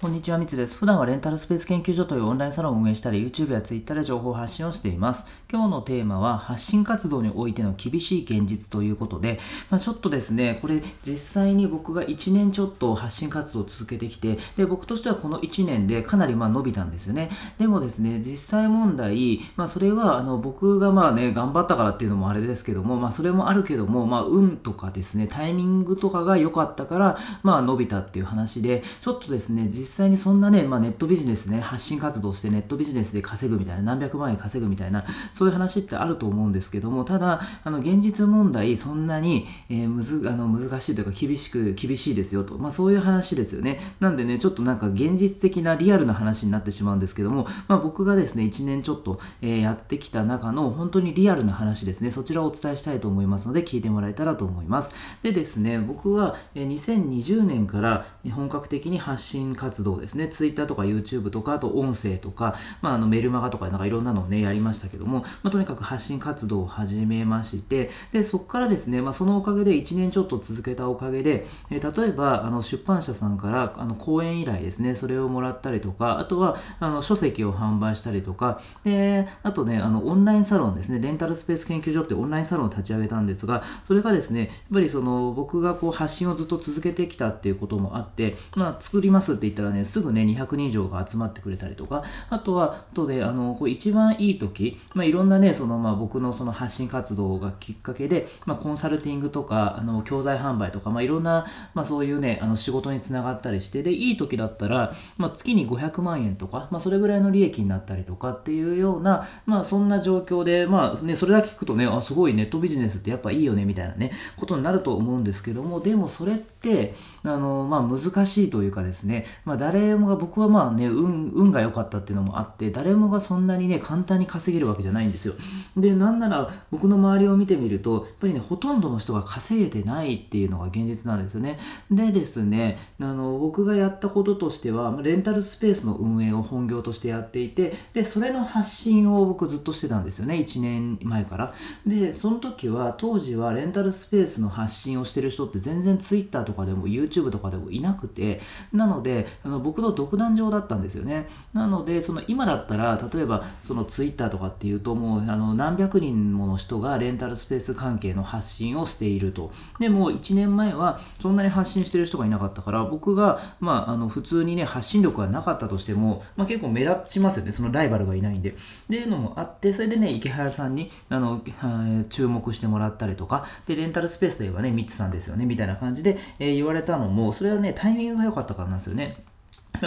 こんにちは、みつです。普段はレンタルスペース研究所というオンラインサロンを運営したり、YouTube や Twitter で情報発信をしています。今日のテーマは、発信活動においての厳しい現実ということで、まあ、ちょっとですね、これ実際に僕が1年ちょっと発信活動を続けてきて、で、僕としてはこの1年でかなりまあ伸びたんですよね。でもですね、実際問題、まあ、それはあの僕がまあね、頑張ったからっていうのもあれですけども、まあ、それもあるけども、まあ、運とかですね、タイミングとかが良かったから、まあ、伸びたっていう話で、ちょっとですね、実際にそんなね、まあ、ネットビジネスね、発信活動してネットビジネスで稼ぐみたいな、何百万円稼ぐみたいな、そういう話ってあると思うんですけども、ただ、あの、現実問題、そんなに、えー、むず、あの、難しいというか、厳しく、厳しいですよと。まあ、そういう話ですよね。なんでね、ちょっとなんか現実的なリアルな話になってしまうんですけども、まあ、僕がですね、1年ちょっと、えー、やってきた中の、本当にリアルな話ですね、そちらをお伝えしたいと思いますので、聞いてもらえたらと思います。でですね、僕は、えー、2020年から本格的に発信活動動ですね、Twitter とか YouTube とか、あと音声とか、まあ、あのメルマガとかなんかいろんなのをね、やりましたけども、まあ、とにかく発信活動を始めまして、で、そこからですね、まあ、そのおかげで1年ちょっと続けたおかげで、えー、例えば、あの出版社さんからあの講演依頼ですね、それをもらったりとか、あとはあの書籍を販売したりとか、で、あとね、あのオンラインサロンですね、レンタルスペース研究所ってオンラインサロンを立ち上げたんですが、それがですね、やっぱりその僕がこう発信をずっと続けてきたっていうこともあって、まあ、作りますって言ったらね、すぐね、200人以上が集まってくれたりとか、あとは、あとで、あの、こう一番いい時、まあ、いろんなね、その、まあ、僕のその発信活動がきっかけで、まあ、コンサルティングとか、あの、教材販売とか、まあ、いろんな、まあ、そういうね、あの、仕事につながったりして、で、いい時だったら、まあ、月に500万円とか、まあ、それぐらいの利益になったりとかっていうような、まあ、そんな状況で、まあ、ね、それだけ聞くとね、あ、すごいネットビジネスってやっぱいいよね、みたいなね、ことになると思うんですけども、でもそれって、あの、まあ、難しいというかですね、ま、誰もが、僕はまあね、運、運が良かったっていうのもあって誰もがそんなにね簡単に稼げるわけじゃないんですよ。でなんなら僕の周りを見てみるとやっぱりねほとんどの人が稼げてないっていうのが現実なんですよね。でですねあの僕がやったこととしてはレンタルスペースの運営を本業としてやっていてでそれの発信を僕ずっとしてたんですよね1年前から。でその時は当時はレンタルスペースの発信をしてる人って全然 Twitter とかでも YouTube とかでもいなくてなのであの僕の独壇場だったんですよね。なのでその今だったら例えばそのツイッターとかっていうともうあの何百人もの人がレンタルスペース関係の発信をしていると。でも1年前はそんなに発信してる人がいなかったから僕が、まあ、あの普通にね発信力がなかったとしても、まあ、結構目立ちますよね。そのライバルがいないんで。っていうのもあってそれでね池原さんにあの注目してもらったりとかでレンタルスペースといえばねミッツさんですよねみたいな感じで、えー、言われたのもそれはねタイミングが良かったからなんですよね。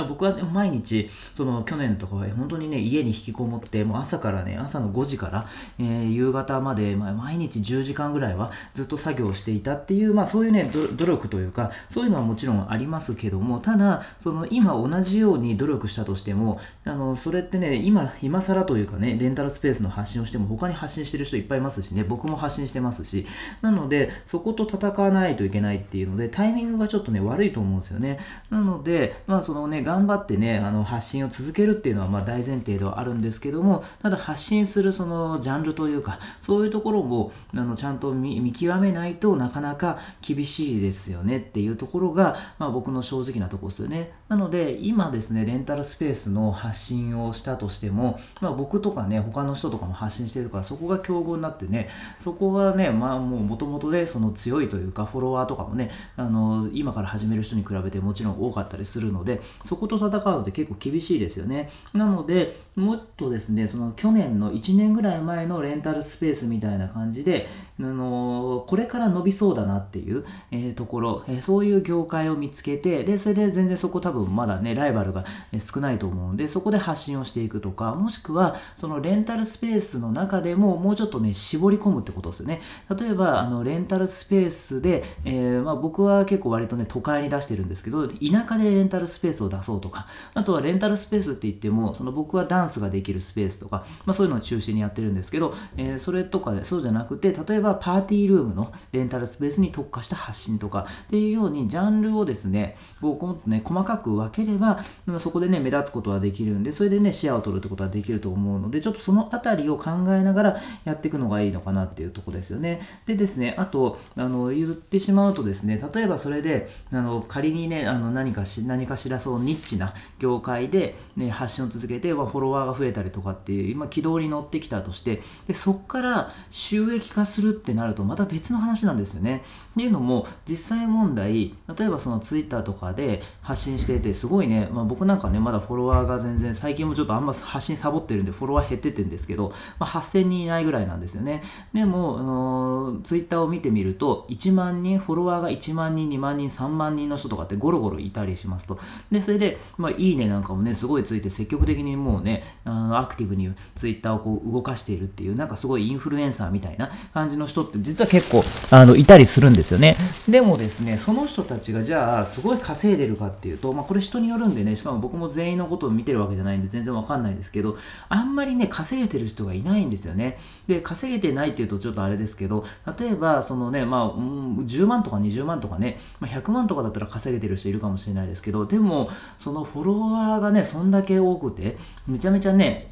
僕はね毎日、その去年とかは本当にね、家に引きこもって、もう朝からね、朝の5時から、えー、夕方まで、まあ、毎日10時間ぐらいはずっと作業していたっていう、まあそういうね、努力というか、そういうのはもちろんありますけども、ただ、その今同じように努力したとしても、あの、それってね、今、今更というかね、レンタルスペースの発信をしても他に発信してる人いっぱいいますしね、僕も発信してますし、なので、そこと戦わないといけないっていうので、タイミングがちょっとね、悪いと思うんですよね。なので、まあそのね、頑張ってね、あの発信を続けるっていうのはまあ大前提ではあるんですけども、ただ発信するそのジャンルというか、そういうところもあのちゃんと見極めないとなかなか厳しいですよねっていうところが、まあ、僕の正直なところですよね。なので、今ですね、レンタルスペースの発信をしたとしても、まあ、僕とかね、他の人とかも発信してるから、そこが競合になってね、そこがね、まあもう元々でその強いというか、フォロワーとかもね、あの、今から始める人に比べてもちろん多かったりするので、そこと戦うのって結構厳しいですよね。なので、もっとですね、その去年の1年ぐらい前のレンタルスペースみたいな感じで、あのこれから伸びそうだなっていう、えー、ところ、えー、そういう業界を見つけて、で、それで全然そこ多分まだね、ライバルが少ないと思うんで、そこで発信をしていくとか、もしくは、そのレンタルスペースの中でももうちょっとね、絞り込むってことですよね。例えば、あの、レンタルスペースで、えー、まあ、僕は結構割とね、都会に出してるんですけど、田舎でレンタルスペースを出そうとか、あとはレンタルスペースって言っても、その僕はダンスができるスペースとか、まあ、そういうのを中心にやってるんですけど、えー、それとかで、そうじゃなくて、例えばえばパーティールームのレンタルスペースに特化した発信とかっていうように、ジャンルをですね、こう、もっとね、細かく分ければ、そこでね、目立つことはできるんで、それでね、シェアを取るってことはできると思うので、ちょっとそのあたりを考えながらやっていくのがいいのかなっていうとこですよね。でですね、あと、あの、言ってしまうとですね、例えばそれで、あの、仮にね、あの、何かし、何かしらそうニッチな業界で、ね、発信を続けて、ま、フォロワーが増えたりとかっていう今軌道に乗ってきたとしてでそこから収益化するってなるとまた別の話なんですよね。っていうのも実際問題例えばそのツイッターとかで発信しててすごいね、まあ、僕なんかねまだフォロワーが全然最近もちょっとあんま発信サボってるんでフォロワー減っててんですけど、まあ、8000人いないぐらいなんですよね。でも、あのー、ツイッターを見てみると1万人フォロワーが1万人2万人3万人の人とかってゴロゴロいたりしますと。でそれで、まあ、いいねなんかもねすごいついて積極的にもうねあのアクティブにツイッターをこう動かしているっていうなんかすごいインフルエンサーみたいな感じのの人って実は結構あのいたりするんですよね。でもですねその人たちがじゃあすごい稼いでるかっていうと、まあ、これ人によるんでねしかも僕も全員のことを見てるわけじゃないんで全然わかんないですけどあんまりね稼げてる人がいないんですよね。で稼げてないっていうとちょっとあれですけど例えばそのねまあ、うん、10万とか20万とかね、まあ、100万とかだったら稼げてる人いるかもしれないですけどでもそのフォロワーがねそんだけ多くてめちゃめちゃね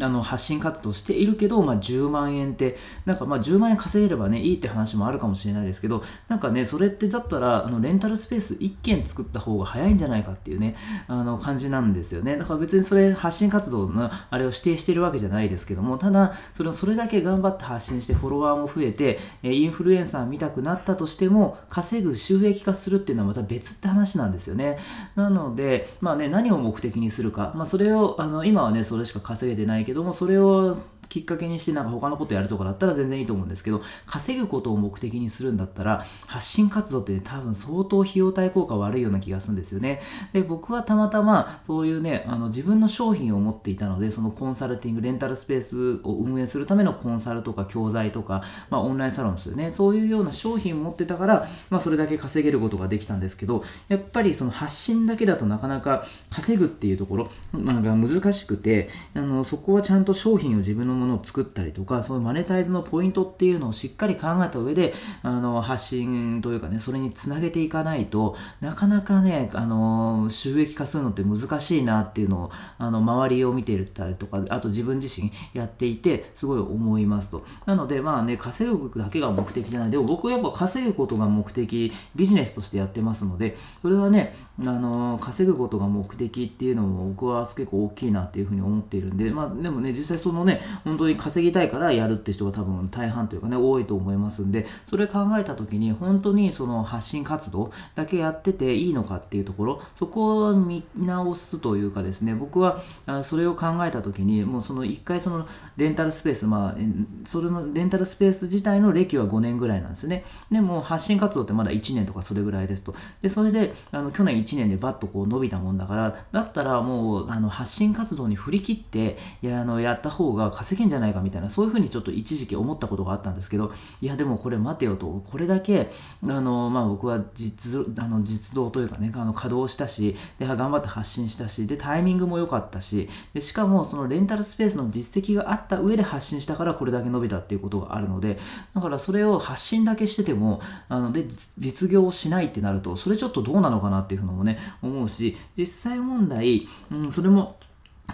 あの発信活動しているけど、まあ、10万円って、なんかまあ10万円稼げればね、いいって話もあるかもしれないですけど、なんかね、それってだったら、あのレンタルスペース1軒作った方が早いんじゃないかっていうね、あの感じなんですよね。だから別にそれ発信活動のあれを指定してるわけじゃないですけども、ただ、それそれだけ頑張って発信してフォロワーも増えて、インフルエンサー見たくなったとしても、稼ぐ収益化するっていうのはまた別って話なんですよね。なので、まあね、何を目的にするか、まあそれを、あの今はね、それしか稼げてないけども、それをきっかけにしてなんか他のことやるとかだったら全然いいと思うんですけど稼ぐことを目的にするんだったら発信活動って、ね、多分相当費用対効果悪いような気がするんですよね。で僕はたまたまそういうねあの自分の商品を持っていたのでそのコンサルティングレンタルスペースを運営するためのコンサルとか教材とか、まあ、オンラインサロンですよね。そういうような商品を持ってたから、まあ、それだけ稼げることができたんですけどやっぱりその発信だけだとなかなか稼ぐっていうところ、まあ、が難しくてあのそこはちゃんと商品を自分のものを作ったりとか、そういうマネタイズのポイントっていうのをしっかり考えた上で、あの、発信というかね、それにつなげていかないとなかなかね、あの、収益化するのって難しいなっていうのを、あの、周りを見ていたりとか、あと自分自身やっていて、すごい思いますと。なので、まあね、稼ぐだけが目的じゃない。でも僕はやっぱ稼ぐことが目的、ビジネスとしてやってますので、それはね、あの、稼ぐことが目的っていうのも僕は結構大きいなっていうふうに思っているんで、まあでもね、実際そのね、本当に稼ぎたいからやるって人が多分大半というかね多いと思いますんでそれ考えた時に本当にその発信活動だけやってていいのかっていうところそこを見直すというかですね僕はそれを考えた時にもうその1回そのレンタルスペースまあそれのレンタルスペース自体の歴は5年ぐらいなんですね。でも発信活動ってまだ1年とかそれぐらいですと。でそれであの去年1年でバッとこう伸びたもんだからだったらもうあの発信活動に振り切ってやあのやった方が稼げんじゃないかみたいな、そういうふうにちょっと一時期思ったことがあったんですけど、いや、でもこれ待てよと、これだけ、あの、まあ僕は実、あの実動というかね、あの稼働したし、で、頑張って発信したし、で、タイミングも良かったし、で、しかもそのレンタルスペースの実績があった上で発信したからこれだけ伸びたっていうことがあるので、だからそれを発信だけしてても、あの、で、実業をしないってなると、それちょっとどうなのかなっていうのもね、思うし、実際問題、うん、それも、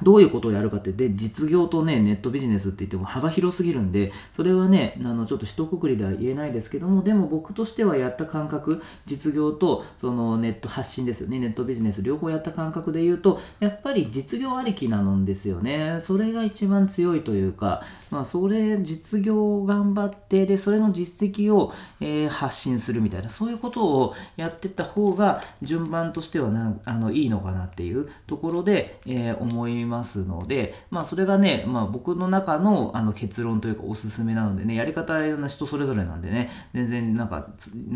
どういうことをやるかって、で、実業とね、ネットビジネスって言っても幅広すぎるんで、それはね、あの、ちょっと一括りでは言えないですけども、でも僕としてはやった感覚、実業と、そのネット発信ですよね、ネットビジネス両方やった感覚で言うと、やっぱり実業ありきなんですよね。それが一番強いというか、まあ、それ、実業を頑張って、で、それの実績を、えー、発信するみたいな、そういうことをやってった方が、順番としてはな、あの、いいのかなっていうところで、えー、思いますので、まあそれがね、まあ僕の中のあの結論というかおすすめなのでね、やり方は人それぞれなんでね、全然なんか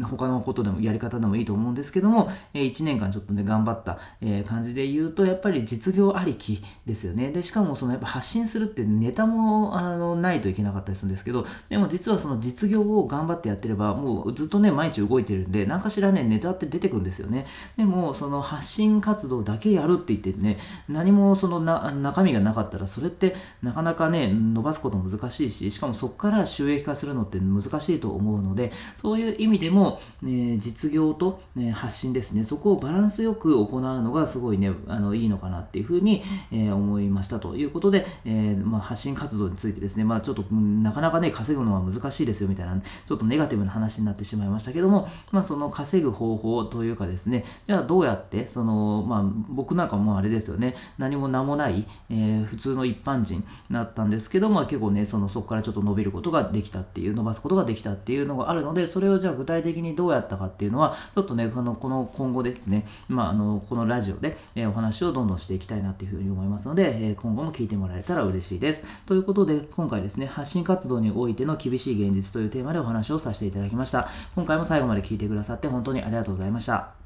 他のことでもやり方でもいいと思うんですけども、えー、1年間ちょっとね、頑張った、え、感じで言うと、やっぱり実業ありきですよね。で、しかもそのやっぱ発信するってネタもあのないといけなかったりするんですけど、でも実はその実業を頑張ってやってれば、もうずっとね、毎日動いてるんで、何かしらね、ネタって出てくるんですよね。でも、その発信活動だけやるって言ってね、何もそのな中身がなかったらそれってなかなかね伸ばすこと難しいししかもそこから収益化するのって難しいと思うのでそういう意味でも、ね、実業と、ね、発信ですね。そこをバランスよく行うのがすごいねあのいいのかなっていうふうに、えー、思いましたということで、えー、まあ、発信活動についてですね、まあ、ちょっとなかなかね稼ぐのは難しいですよみたいなちょっとネガティブな話になってしまいましたけども、まあ、その稼ぐ方法というかですね。じゃあどうやってその、まあ、僕なんかもあれですよね。何も名もない、えー、普通の一般人だったんですけど、まあ、結構ねそのそこからちょっと伸びることができたっていう伸ばすことができたっていうのがあるのでそれをじゃあ具体的にどうやったかっていうのはちょっとねこのこの今後ですね、まあ、あのこのラジオで、えー、お話をどんどんしていきたいなっていうふうに思いますので、えー、今後も聞いてもらえたら嬉しいです。ということで今回ですね発信活動においての厳しい現実というテーマでお話をさせていただきました。今回も最後まで聞いてくださって本当にありがとうございました。